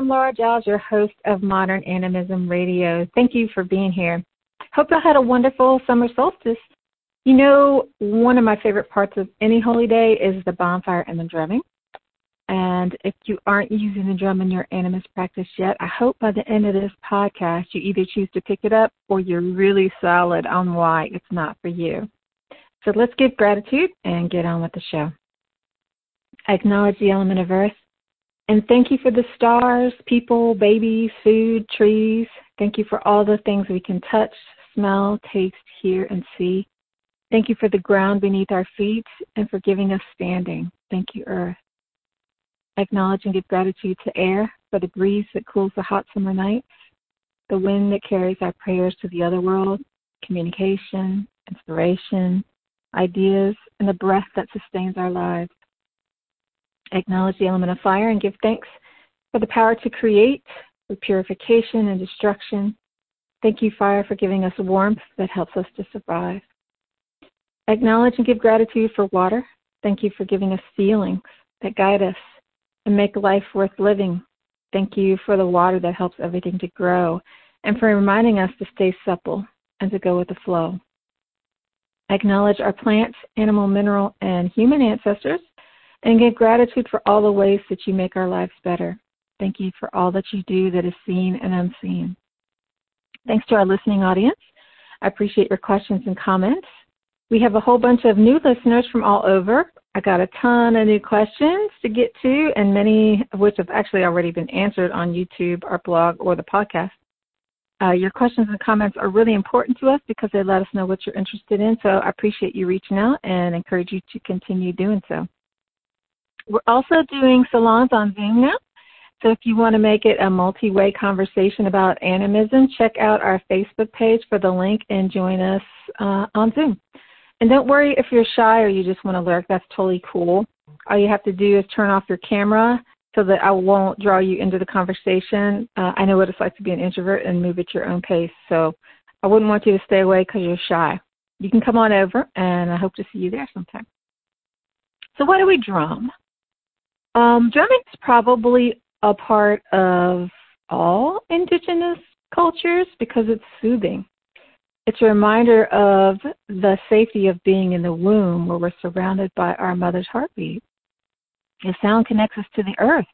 am Laura Giles, your host of Modern Animism Radio. Thank you for being here. Hope you had a wonderful summer solstice. You know, one of my favorite parts of any holy day is the bonfire and the drumming. And if you aren't using the drum in your animist practice yet, I hope by the end of this podcast you either choose to pick it up or you're really solid on why it's not for you. So let's give gratitude and get on with the show. I acknowledge the element of earth and thank you for the stars, people, babies, food, trees. Thank you for all the things we can touch, smell, taste, hear, and see. Thank you for the ground beneath our feet and for giving us standing. Thank you, Earth. Acknowledge and give gratitude to air for the breeze that cools the hot summer nights, the wind that carries our prayers to the other world, communication, inspiration, ideas, and the breath that sustains our lives. Acknowledge the element of fire and give thanks for the power to create, for purification and destruction. Thank you, fire, for giving us warmth that helps us to survive. Acknowledge and give gratitude for water. Thank you for giving us feelings that guide us and make life worth living. Thank you for the water that helps everything to grow and for reminding us to stay supple and to go with the flow. Acknowledge our plants, animal, mineral, and human ancestors and give gratitude for all the ways that you make our lives better. Thank you for all that you do that is seen and unseen. Thanks to our listening audience. I appreciate your questions and comments. We have a whole bunch of new listeners from all over. I got a ton of new questions to get to, and many of which have actually already been answered on YouTube, our blog, or the podcast. Uh, your questions and comments are really important to us because they let us know what you're interested in. So I appreciate you reaching out and encourage you to continue doing so. We're also doing salons on Zoom now. So if you want to make it a multi-way conversation about animism, check out our Facebook page for the link and join us uh, on Zoom. And don't worry if you're shy or you just want to lurk, that's totally cool. All you have to do is turn off your camera so that I won't draw you into the conversation. Uh, I know what it's like to be an introvert and move at your own pace. So I wouldn't want you to stay away because you're shy. You can come on over, and I hope to see you there sometime. So, why do we drum? Um, drumming is probably a part of all indigenous cultures because it's soothing. It's a reminder of the safety of being in the womb where we're surrounded by our mother's heartbeat. The sound connects us to the earth,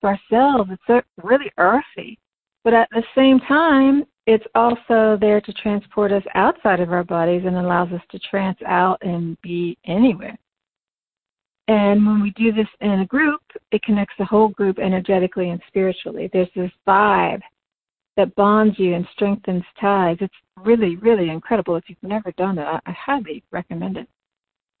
to ourselves. It's really earthy. But at the same time, it's also there to transport us outside of our bodies and allows us to trance out and be anywhere. And when we do this in a group, it connects the whole group energetically and spiritually. There's this vibe that bonds you and strengthens ties. It's really, really incredible. If you've never done it, I, I highly recommend it.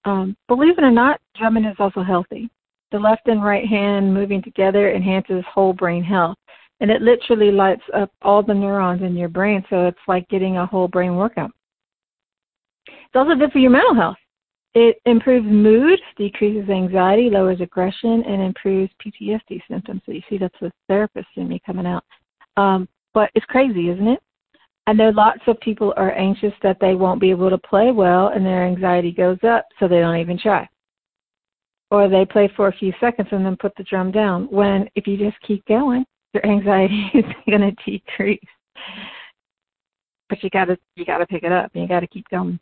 Um, believe it or not, drumming is also healthy. The left and right hand moving together enhances whole brain health. And it literally lights up all the neurons in your brain, so it's like getting a whole brain workout. It's also good for your mental health. It improves mood, decreases anxiety, lowers aggression, and improves PTSD symptoms. So you see, that's the therapist in me coming out. Um, but it's crazy, isn't it? I know lots of people are anxious that they won't be able to play well, and their anxiety goes up, so they don't even try. Or they play for a few seconds and then put the drum down. When if you just keep going, your anxiety is going to decrease. But you got to you got to pick it up, and you got to keep going.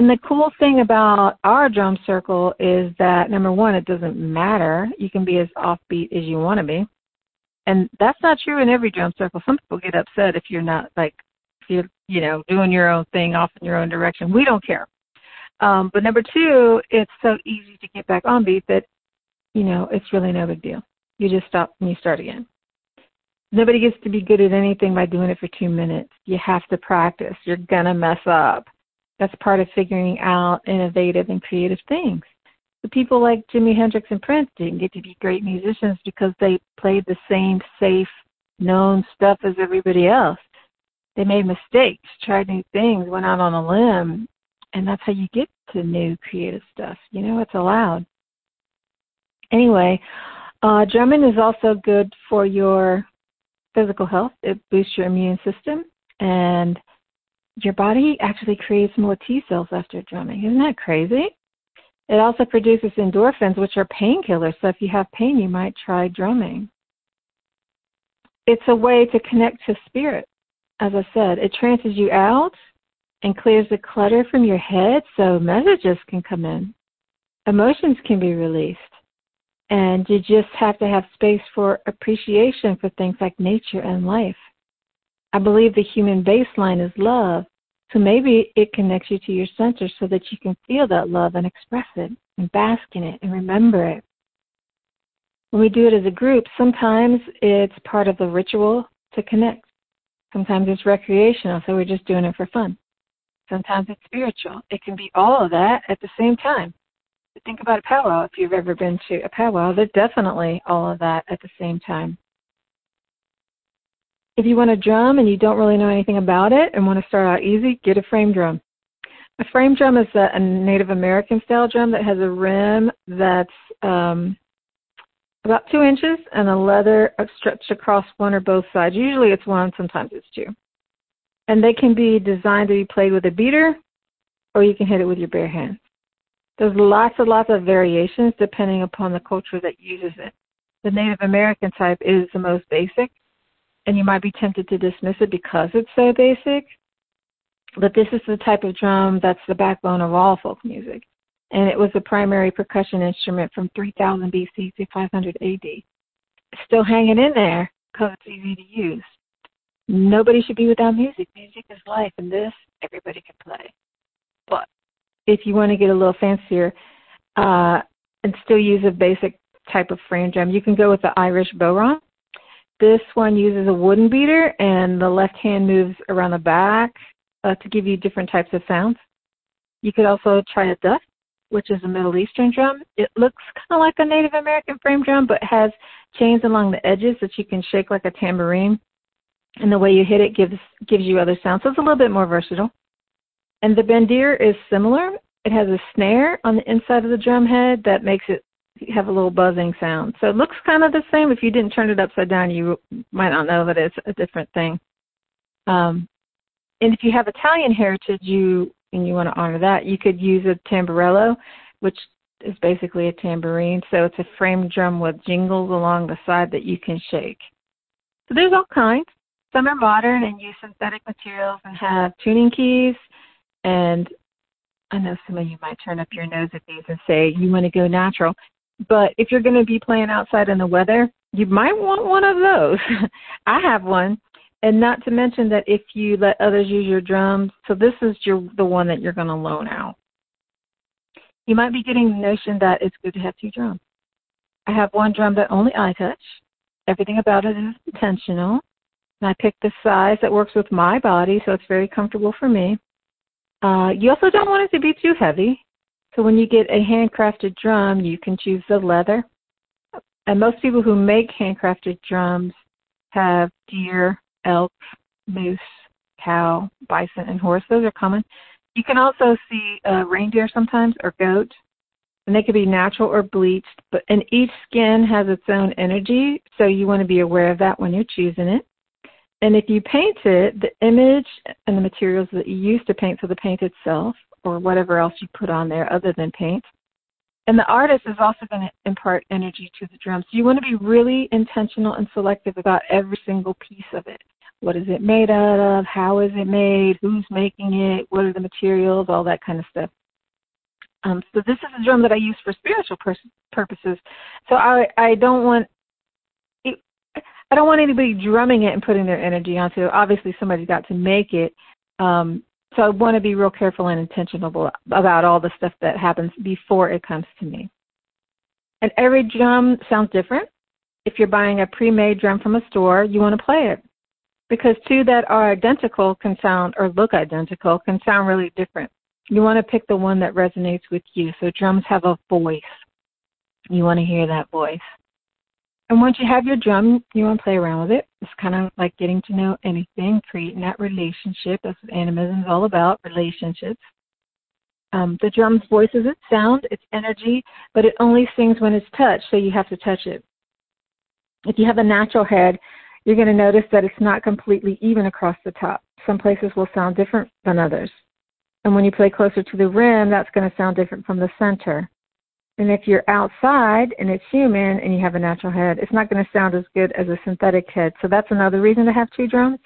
And the cool thing about our drum circle is that number one, it doesn't matter. You can be as offbeat as you want to be. And that's not true in every drum circle. Some people get upset if you're not like if you're, you know, doing your own thing off in your own direction. We don't care. Um, but number two, it's so easy to get back on beat that, you know, it's really no big deal. You just stop and you start again. Nobody gets to be good at anything by doing it for two minutes. You have to practice. You're gonna mess up. That's part of figuring out innovative and creative things. The people like Jimi Hendrix and Prince didn't get to be great musicians because they played the same safe, known stuff as everybody else. They made mistakes, tried new things, went out on a limb, and that's how you get to new creative stuff. You know, it's allowed. Anyway, uh, drumming is also good for your physical health. It boosts your immune system and your body actually creates more T cells after drumming. Isn't that crazy? It also produces endorphins, which are painkillers. So if you have pain, you might try drumming. it's a way to connect to spirit. As I said, it trances you out and clears the clutter from your head so messages can come in. Emotions can be released. And you just have to have space for appreciation for things like nature and life. I believe the human baseline is love. So maybe it connects you to your center so that you can feel that love and express it and bask in it and remember it. When we do it as a group, sometimes it's part of the ritual to connect. Sometimes it's recreational, so we're just doing it for fun. Sometimes it's spiritual. It can be all of that at the same time. Think about a powwow if you've ever been to a powwow. There's definitely all of that at the same time. If you want a drum and you don't really know anything about it and want to start out easy, get a frame drum. A frame drum is a, a Native American style drum that has a rim that's um, about two inches and a leather stretched across one or both sides. Usually it's one, sometimes it's two. And they can be designed to be played with a beater or you can hit it with your bare hands. There's lots and lots of variations depending upon the culture that uses it. The Native American type is the most basic, and you might be tempted to dismiss it because it's so basic. But this is the type of drum that's the backbone of all folk music and it was the primary percussion instrument from 3000 BC to 500 AD. Still hanging in there because it's easy to use. Nobody should be without music. Music is life, and this everybody can play. But if you want to get a little fancier uh, and still use a basic type of frame drum, you can go with the Irish bodhrán. This one uses a wooden beater, and the left hand moves around the back uh, to give you different types of sounds. You could also try a duff which is a Middle Eastern drum. It looks kind of like a Native American frame drum, but has chains along the edges that you can shake like a tambourine. And the way you hit it gives gives you other sounds. So it's a little bit more versatile. And the bandir is similar. It has a snare on the inside of the drum head that makes it have a little buzzing sound. So it looks kind of the same. If you didn't turn it upside down, you might not know that it's a different thing. Um, and if you have Italian heritage, you and you want to honor that, you could use a tamburello, which is basically a tambourine. So it's a framed drum with jingles along the side that you can shake. So there's all kinds. Some are modern and use synthetic materials and have tuning keys. And I know some of you might turn up your nose at these and say you want to go natural. But if you're going to be playing outside in the weather, you might want one of those. I have one and not to mention that if you let others use your drums, so this is your the one that you're going to loan out. You might be getting the notion that it's good to have two drums. I have one drum that only I touch. Everything about it is intentional. And I picked the size that works with my body, so it's very comfortable for me. Uh, you also don't want it to be too heavy. So when you get a handcrafted drum, you can choose the leather. And most people who make handcrafted drums have deer elk, moose, cow, bison, and horse. Those are common. You can also see reindeer sometimes or goat, and they could be natural or bleached. But and each skin has its own energy, so you want to be aware of that when you're choosing it. And if you paint it, the image and the materials that you use to paint, so the paint itself or whatever else you put on there other than paint. And the artist is also going to impart energy to the drum. So you want to be really intentional and selective about every single piece of it. What is it made out of? How is it made? Who's making it? What are the materials? All that kind of stuff. Um, so this is a drum that I use for spiritual purposes. So I I don't want I don't want anybody drumming it and putting their energy onto it. Obviously, somebody's got to make it. Um, so I want to be real careful and intentional about all the stuff that happens before it comes to me. And every drum sounds different. If you're buying a pre-made drum from a store, you want to play it because two that are identical can sound or look identical can sound really different. You want to pick the one that resonates with you. So drums have a voice. You want to hear that voice. And once you have your drum, you want to play around with it. It's kind of like getting to know anything, creating that relationship. That's what animism is all about, relationships. Um, the drum's voice is its sound, its energy, but it only sings when it's touched, so you have to touch it. If you have a natural head, you're going to notice that it's not completely even across the top. Some places will sound different than others. And when you play closer to the rim, that's going to sound different from the center. And if you're outside and it's human and you have a natural head, it's not going to sound as good as a synthetic head. So that's another reason to have two drums.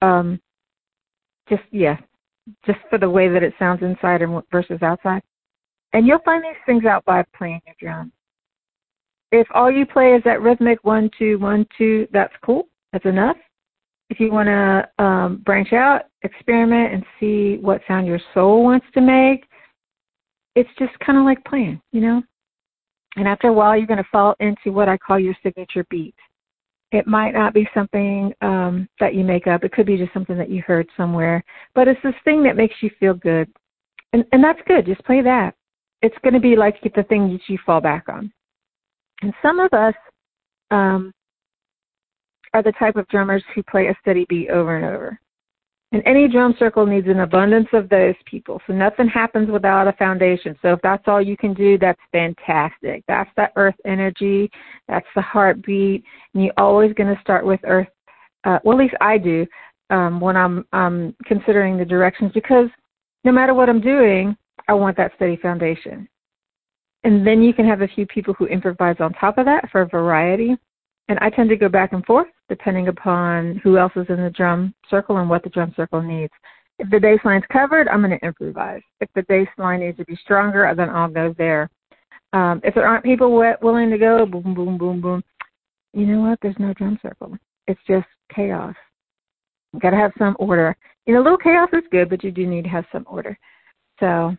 Um, just yeah, just for the way that it sounds inside versus outside. And you'll find these things out by playing your drum. If all you play is that rhythmic one two one two, that's cool. That's enough. If you want to um, branch out, experiment, and see what sound your soul wants to make, it's just kind of like playing, you know. And after a while, you're going to fall into what I call your signature beat. It might not be something um, that you make up. It could be just something that you heard somewhere. But it's this thing that makes you feel good. And, and that's good. Just play that. It's going to be like the thing that you fall back on. And some of us um, are the type of drummers who play a steady beat over and over. And any drum circle needs an abundance of those people. So nothing happens without a foundation. So if that's all you can do, that's fantastic. That's that earth energy. That's the heartbeat. And you're always going to start with earth. Uh, well, at least I do um, when I'm um, considering the directions because no matter what I'm doing, I want that steady foundation. And then you can have a few people who improvise on top of that for variety. And I tend to go back and forth depending upon who else is in the drum circle and what the drum circle needs. If the bass line's covered, I'm going to improvise. If the bass line needs to be stronger, then I'll go there. Um, if there aren't people willing to go boom, boom, boom, boom, you know what? There's no drum circle. It's just chaos. You've got to have some order. You know, a little chaos is good, but you do need to have some order. So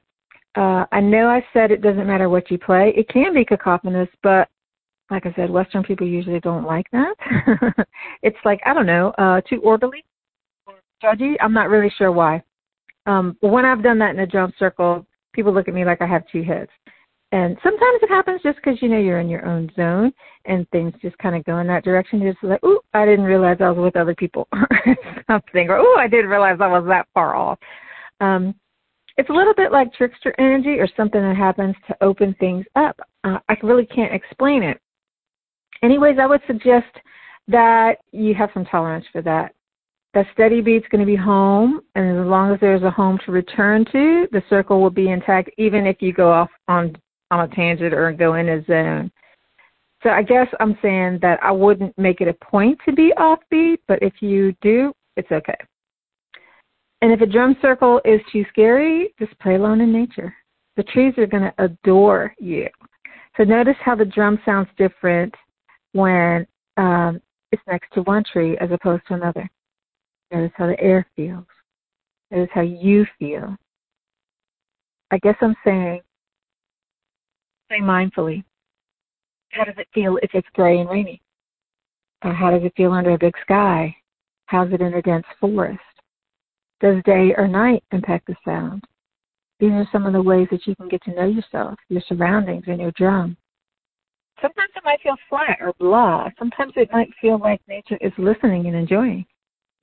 uh, I know I said it doesn't matter what you play. It can be cacophonous, but like I said, Western people usually don't like that. it's like I don't know, uh, too orderly, or judgy. I'm not really sure why. Um, but when I've done that in a drum circle, people look at me like I have two heads. And sometimes it happens just because you know you're in your own zone and things just kind of go in that direction. You're just like, "Ooh, I didn't realize I was with other people," or something, or "Ooh, I didn't realize I was that far off." Um, it's a little bit like trickster energy or something that happens to open things up. Uh, I really can't explain it anyways, I would suggest that you have some tolerance for that. That steady beat's going to be home, and as long as there's a home to return to, the circle will be intact, even if you go off on on a tangent or go in a zone. So I guess I'm saying that I wouldn't make it a point to be offbeat, but if you do, it's okay. And if a drum circle is too scary, just play alone in nature. The trees are going to adore you. So notice how the drum sounds different when um, it's next to one tree as opposed to another. Notice how the air feels. Notice how you feel. I guess I'm saying, say mindfully, how does it feel if it's gray and rainy? Or how does it feel under a big sky? How's it in a dense forest? Does day or night impact the sound? These are some of the ways that you can get to know yourself, your surroundings, and your drum. Sometimes it might feel flat or blah. Sometimes it might feel like nature is listening and enjoying.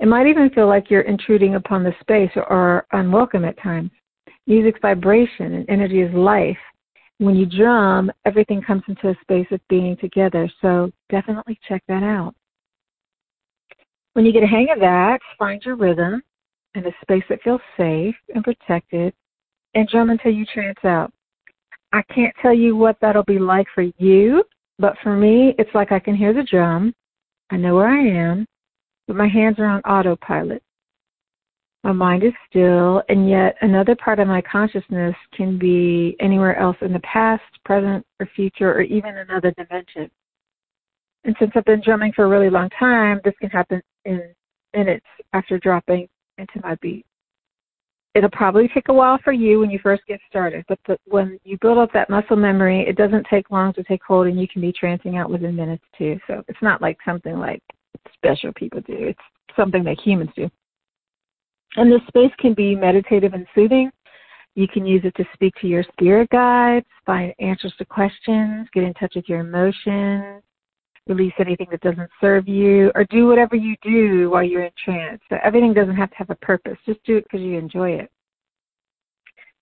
It might even feel like you're intruding upon the space or, unwelcome at times. Music's vibration and energy is life. When you drum, everything comes into a space of being together. So definitely check that out. When you get a hang of that, find your rhythm in a space that feels safe and protected and drum until you trance out. I can't tell you what that'll be like for you, but for me, it's like I can hear the drum. I know where I am, but my hands are on autopilot. My mind is still, and yet another part of my consciousness can be anywhere else in the past, present, or future, or even another dimension. And since I've been drumming for a really long time, this can happen in minutes after dropping into my beat it'll probably take a while for you when you first get started, but the, when you build up that muscle memory, it doesn't take long to take hold, and you can be trancing out within minutes too. So it's not like something like special people do. It's something that humans do. And this space can be meditative and soothing. You can use it to speak to your spirit guides, find answers to questions, get in touch with your emotions, release anything that doesn't serve you, or do whatever you do while you're in trance. So everything doesn't have to have a purpose. Just do it because you enjoy it.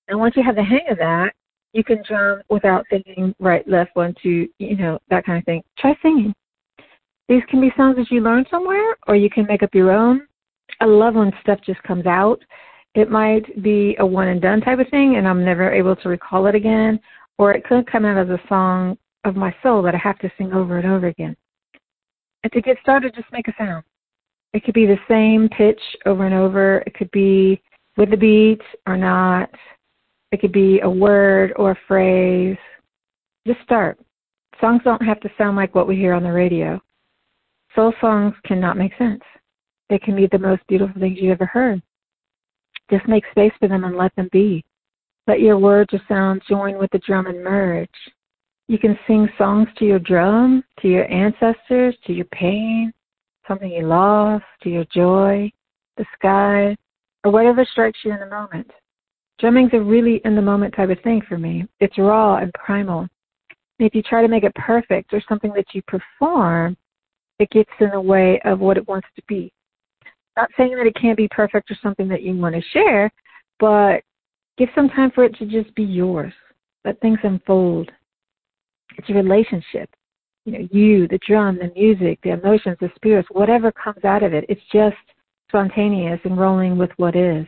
And once you have the hang of that, you can drum without thinking right, left, one, two, you know, that kind of thing. Try singing. These can be songs that you learn somewhere, or you can make up your own. I love when stuff just comes out. It might be a one and done type of thing, and I'm never able to recall it again, or it could come out as a song of my soul that I have to sing over and over again. And to get started, just make a sound. It could be the same pitch over and over. It could be with the beat or not. It could be a word or a phrase. Just start. Songs don't have to sound like what we hear on the radio. Soul songs cannot make sense. They can be the most beautiful things you've ever heard. Just make space for them and let them be. Let your words or sounds join with the drum and merge. You can sing songs to your drum, to your ancestors, to your pain, something you lost, to your joy, the sky, or whatever strikes you in the moment. Drumming's a really in the moment type of thing for me. It's raw and primal. And if you try to make it perfect or something that you perform, it gets in the way of what it wants to be. Not saying that it can't be perfect or something that you want to share, but give some time for it to just be yours. Let things unfold. It's a relationship. You know, you, the drum, the music, the emotions, the spirits, whatever comes out of it, it's just spontaneous and rolling with what is.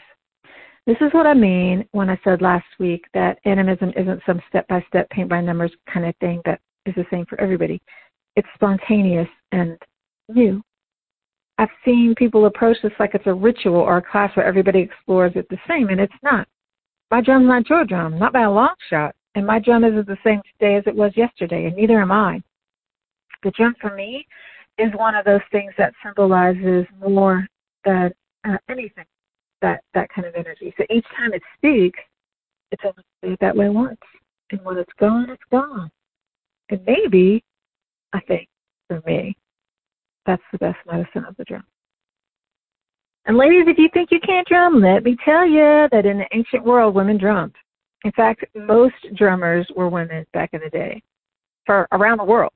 This is what I mean when I said last week that animism isn't some step by step, paint by numbers kind of thing that is the same for everybody. It's spontaneous and new. I've seen people approach this like it's a ritual or a class where everybody explores it the same, and it's not. My drum's not your drum, not by a long shot. And my drum isn't the same today as it was yesterday, and neither am I. The drum for me is one of those things that symbolizes more than uh, anything that that kind of energy. So each time it speaks, it's only stayed that way once, and when it's gone, it's gone. And maybe, I think, for me, that's the best medicine of the drum. And ladies, if you think you can't drum, let me tell you that in the ancient world, women drummed. In fact, most drummers were women back in the day, for around the world.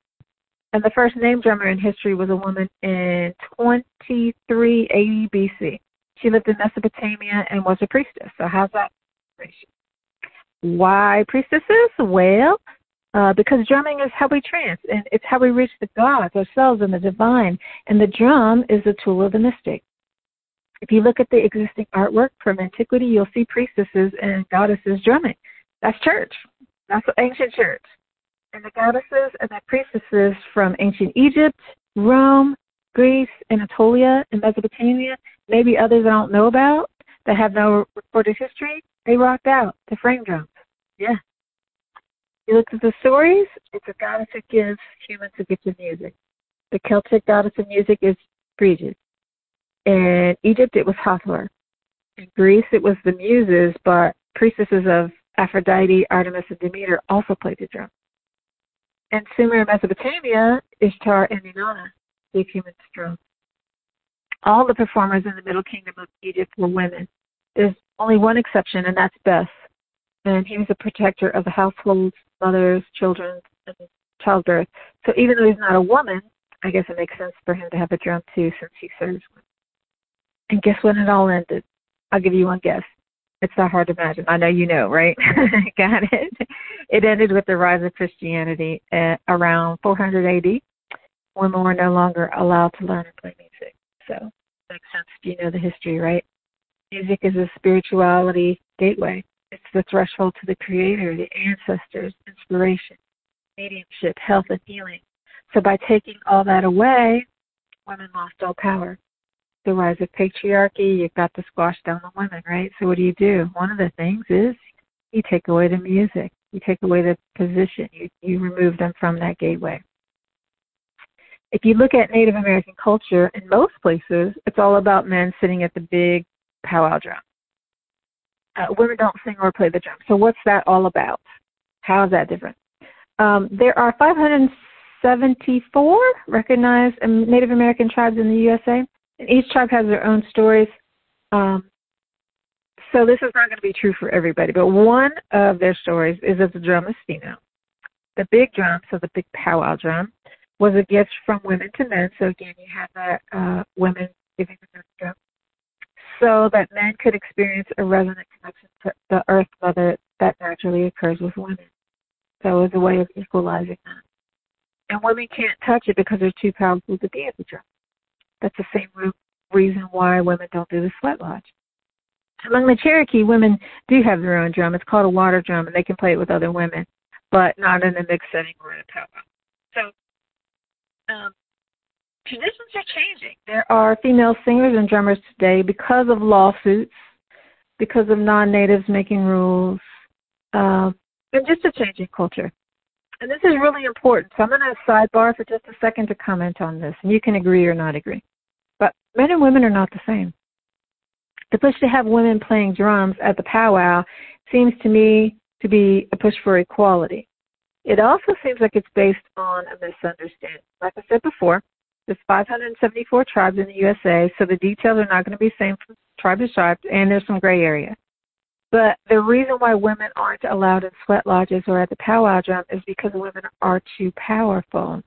And the first named drummer in history was a woman in 2380 BC. She lived in Mesopotamia and was a priestess. So how's that? Why priestesses? Well, uh, because drumming is how we trance, and it's how we reach the gods, ourselves, and the divine. And the drum is a tool of the mystic. If you look at the existing artwork from antiquity, you'll see priestesses and goddesses drumming. That's church. That's ancient church. And the goddesses and the priestesses from ancient Egypt, Rome, Greece, Anatolia, and Mesopotamia, maybe others I don't know about that have no recorded history, they rocked out the frame drums. Yeah. You look at the stories, it's a goddess who gives humans a gift of music. The Celtic goddess of music is Brigid. In Egypt, it was Hathor. In Greece, it was the Muses, but priestesses of Aphrodite, Artemis, and Demeter also played the drum. In Sumer, and Mesopotamia, Ishtar and Inanna gave humans drums. All the performers in the Middle Kingdom of Egypt were women. There's only one exception, and that's Bes. And he was a protector of the households, mothers, children, and childbirth. So even though he's not a woman, I guess it makes sense for him to have a drum too, since he serves. And guess when it all ended? I'll give you one guess. It's not hard to imagine. I know you know, right? Got it. It ended with the rise of Christianity at around 400 AD. Women were no longer allowed to learn and play music. So makes sense if you know the history, right? Music is a spirituality gateway. It's the threshold to the Creator, the ancestors, inspiration, mediumship, health, and healing. So by taking all that away, women lost all power the rise of patriarchy, you've got to squash down the women, right? So what do you do? One of the things is you take away the music, you take away the position, you, you remove them from that gateway. If you look at Native American culture, in most places, it's all about men sitting at the big powwow drum. Uh, women don't sing or play the drum. So what's that all about? How is that different? Um, there are 574 recognized Native American tribes in the USA and each tribe has their own stories. Um, so this is not going to be true for everybody, but one of their stories is that the drum is female. The big drum, so the big powwow drum, was a gift from women to men. So again, you have the uh, women giving the drum, so that men could experience a resonant connection to the Earth Mother that naturally occurs with women. So it was a way of equalizing that. And women can't touch it because they're too powerful to be at the drum. That's the same reason why women don't do the sweat lodge. Among the Cherokee, women do have their own drum. It's called a water drum, and they can play it with other women. but not in a mixed setting or in a powwow. So um, traditions are changing. There are female singers and drummers today because of lawsuits, because of non-natives making rules, uh, and just a changing culture. And this is really important. So I'm going to sidebar for just a second to comment on this, and you can agree or not agree. Men and women are not the same. The push to have women playing drums at the powwow seems to me to be a push for equality. It also seems like it's based on a misunderstanding. Like I said before, there's 574 tribes in the USA, so the details are not going to be the same from tribe to tribe, and there's some gray area. But the reason why women aren't allowed in sweat lodges or at the powwow drum is because women are too powerful.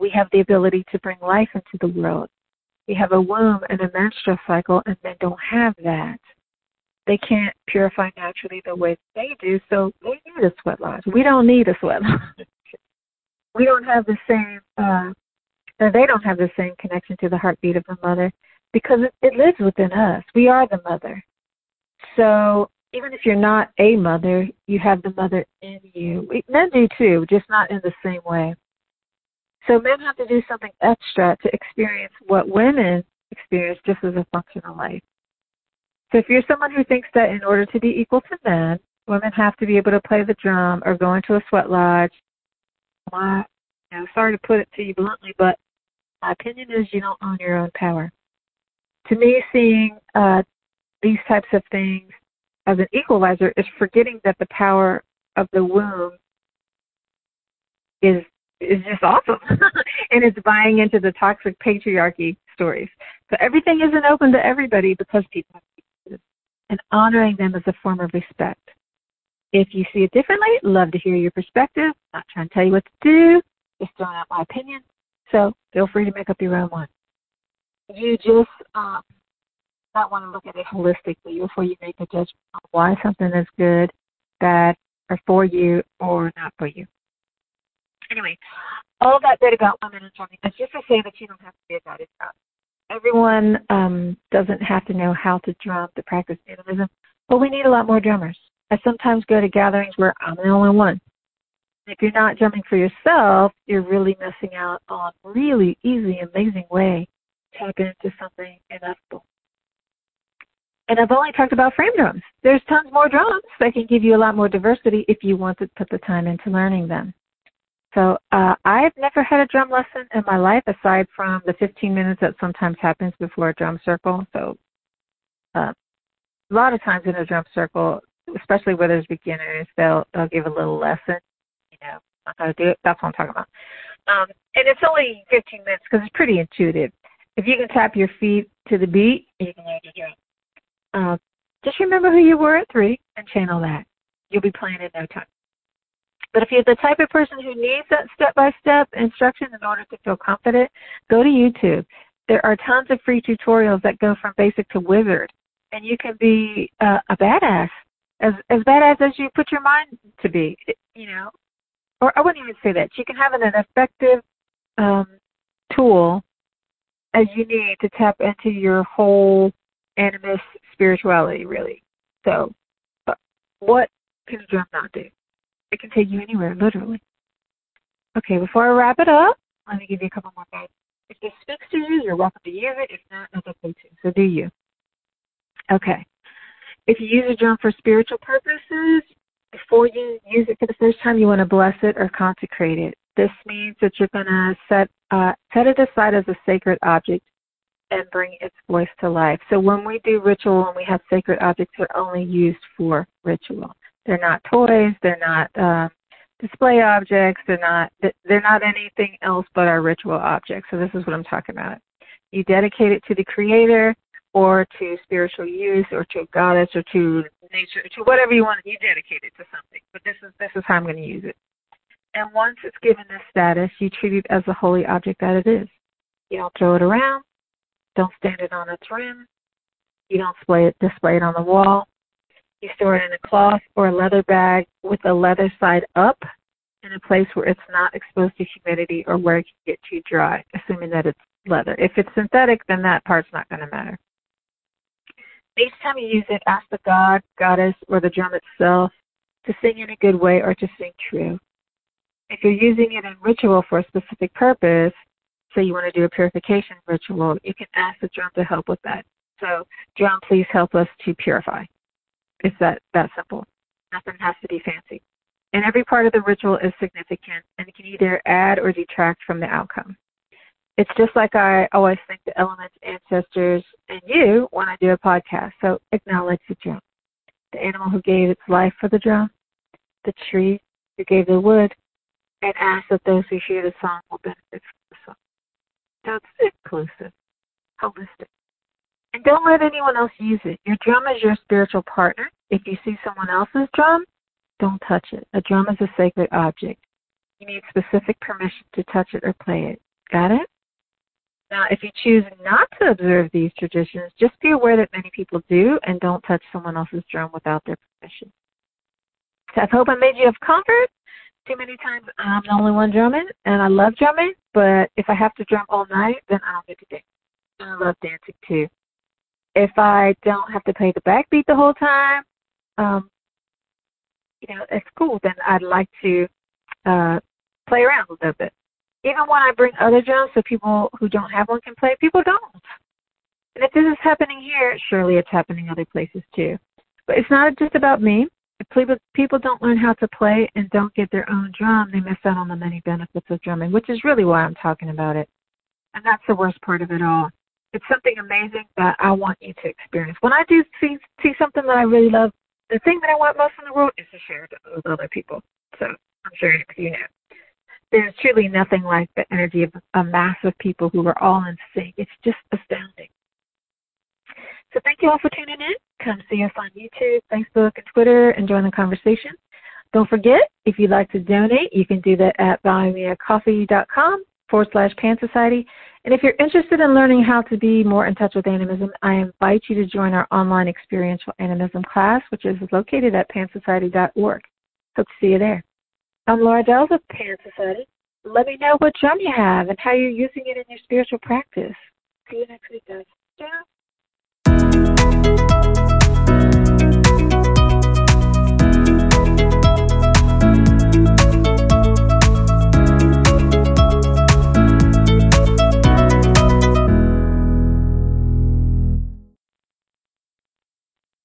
We have the ability to bring life into the world. We have a womb and a menstrual cycle, and men don't have that. They can't purify naturally the way they do, so they need a sweat lodge. We don't need a sweat lodge. we don't have the same, uh, they don't have the same connection to the heartbeat of the mother because it, it lives within us. We are the mother. So even if you're not a mother, you have the mother in you. Men do too, just not in the same way. So men have to do something extra to experience what women experience just as a function of life. So if you're someone who thinks that in order to be equal to men, women have to be able to play the drum or go into a sweat lodge, my, you know, sorry to put it to you bluntly, but my opinion is you don't own your own power. To me, seeing uh, these types of things as an equalizer is forgetting that the power of the womb is is just awesome. And it's buying into the toxic patriarchy stories. So everything isn't open to everybody because people have and honoring them is a form of respect. If you see it differently love to hear your perspective. Not trying to tell you what to do. Just throwing out my opinion. So feel free to make up your own one. You just um, not want to look at it holistically before you make a judgment on why something is good, bad, or for you or not for you. Anyway, all that bit about women and drumming is just to say that you don't have to be a guided drum. Everyone um, doesn't have to know how to drum to practice animism, but we need a lot more drummers. I sometimes go to gatherings where I'm the only one. If you're not drumming for yourself, you're really missing out on really easy, amazing way to tap into something ineffable. And I've only talked about frame drums. There's tons more drums that can give you a lot more diversity if you want to put the time into learning them. So uh, I've never had a drum lesson in my life aside from the 15 minutes that sometimes happens before a drum circle. So uh, a lot of times in a drum circle, especially where there's beginners, they'll they'll give a little lesson. You know, how to do it. That's what I'm talking about. Um, and it's only 15 minutes because it's pretty intuitive. If you can tap your feet to the beat, you can learn to drum. Uh, just remember who you were at three and channel that. You'll be playing in no time. But if you're the type of person who needs that step by step instruction in order to feel confident, go to YouTube. There are tons of free tutorials that go from basic to wizard, and you can be uh, a badass, as as badass as you put your mind to be. You know, or I wouldn't even say that. You can have an, an effective um, tool as you need to tap into your whole animist spirituality, really. So, what can a drum not do? It can take you anywhere, literally. Okay, before I wrap it up, let me give you a couple more guides. If this speaks to you, you're welcome to use it. If not, that's okay too. So do you. Okay. If you use a drum for spiritual purposes, before you use it for the first time, you want to bless it or consecrate it. This means that you're going to set uh, set it aside as a sacred object and bring its voice to life. So when we do ritual and we have sacred objects, they're only used for ritual. They're not toys. They're not uh, display objects. They're not. They're not anything else but our ritual objects. So this is what I'm talking about. You dedicate it to the Creator, or to spiritual use, or to a goddess, or to nature, to whatever you want. You dedicate it to something. But this is this is how I'm going to use it. And once it's given this status, you treat it as the holy object that it is. You don't throw it around. Don't stand it on its rim. You don't display it, display it on the wall. You store it in a cloth or a leather bag with the leather side up in a place where it's not exposed to humidity or where it can get too dry, assuming that it's leather. If it's synthetic, then that part's not going to matter. Each time you use it, ask the god, goddess, or the drum itself to sing in a good way or to sing true. If you're using it in ritual for a specific purpose, say you want to do a purification ritual, you can ask the drum to help with that. So, drum, please help us to purify. It's that that simple. Nothing has to be fancy. And every part of the ritual is significant and can either add or detract from the outcome. It's just like I always thank the elements, ancestors, and you when I do a podcast. So acknowledge the drum. The animal who gave its life for the drum, the tree who gave the wood, and ask that those who hear the song will benefit from the song. So it's inclusive, holistic. And don't let anyone else use it. Your drum is your spiritual partner. If you see someone else's drum, don't touch it. A drum is a sacred object. You need specific permission to touch it or play it. Got it? Now, if you choose not to observe these traditions, just be aware that many people do and don't touch someone else's drum without their permission. So I hope I made you of comfort. Too many times I'm the only one drumming, and I love drumming, but if I have to drum all night, then I don't get to dance. And I love dancing too. If I don't have to play the backbeat the whole time, um, you know, it's cool. Then I'd like to uh, play around a little bit. Even when I bring other drums so people who don't have one can play, people don't. And if this is happening here, surely it's happening other places too. But it's not just about me. If people don't learn how to play and don't get their own drum, they miss out on the many benefits of drumming, which is really why I'm talking about it. And that's the worst part of it all. It's something amazing that I want you to experience. When I do see see something that I really love, the thing that I want most in the world is to share it with other people. So I'm sure you know. There's truly nothing like the energy of a mass of people who are all in sync. It's just astounding. So thank you all for tuning in. Come see us on YouTube, Facebook, and Twitter and join the conversation. Don't forget, if you'd like to donate, you can do that at buymeacoffee.com forward slash Pan Society. And if you're interested in learning how to be more in touch with animism, I invite you to join our online experiential animism class, which is located at pansociety.org. Hope to see you there. I'm Laura Dells of Pan Society. Let me know what drum you have and how you're using it in your spiritual practice. See you next week, guys. Ciao.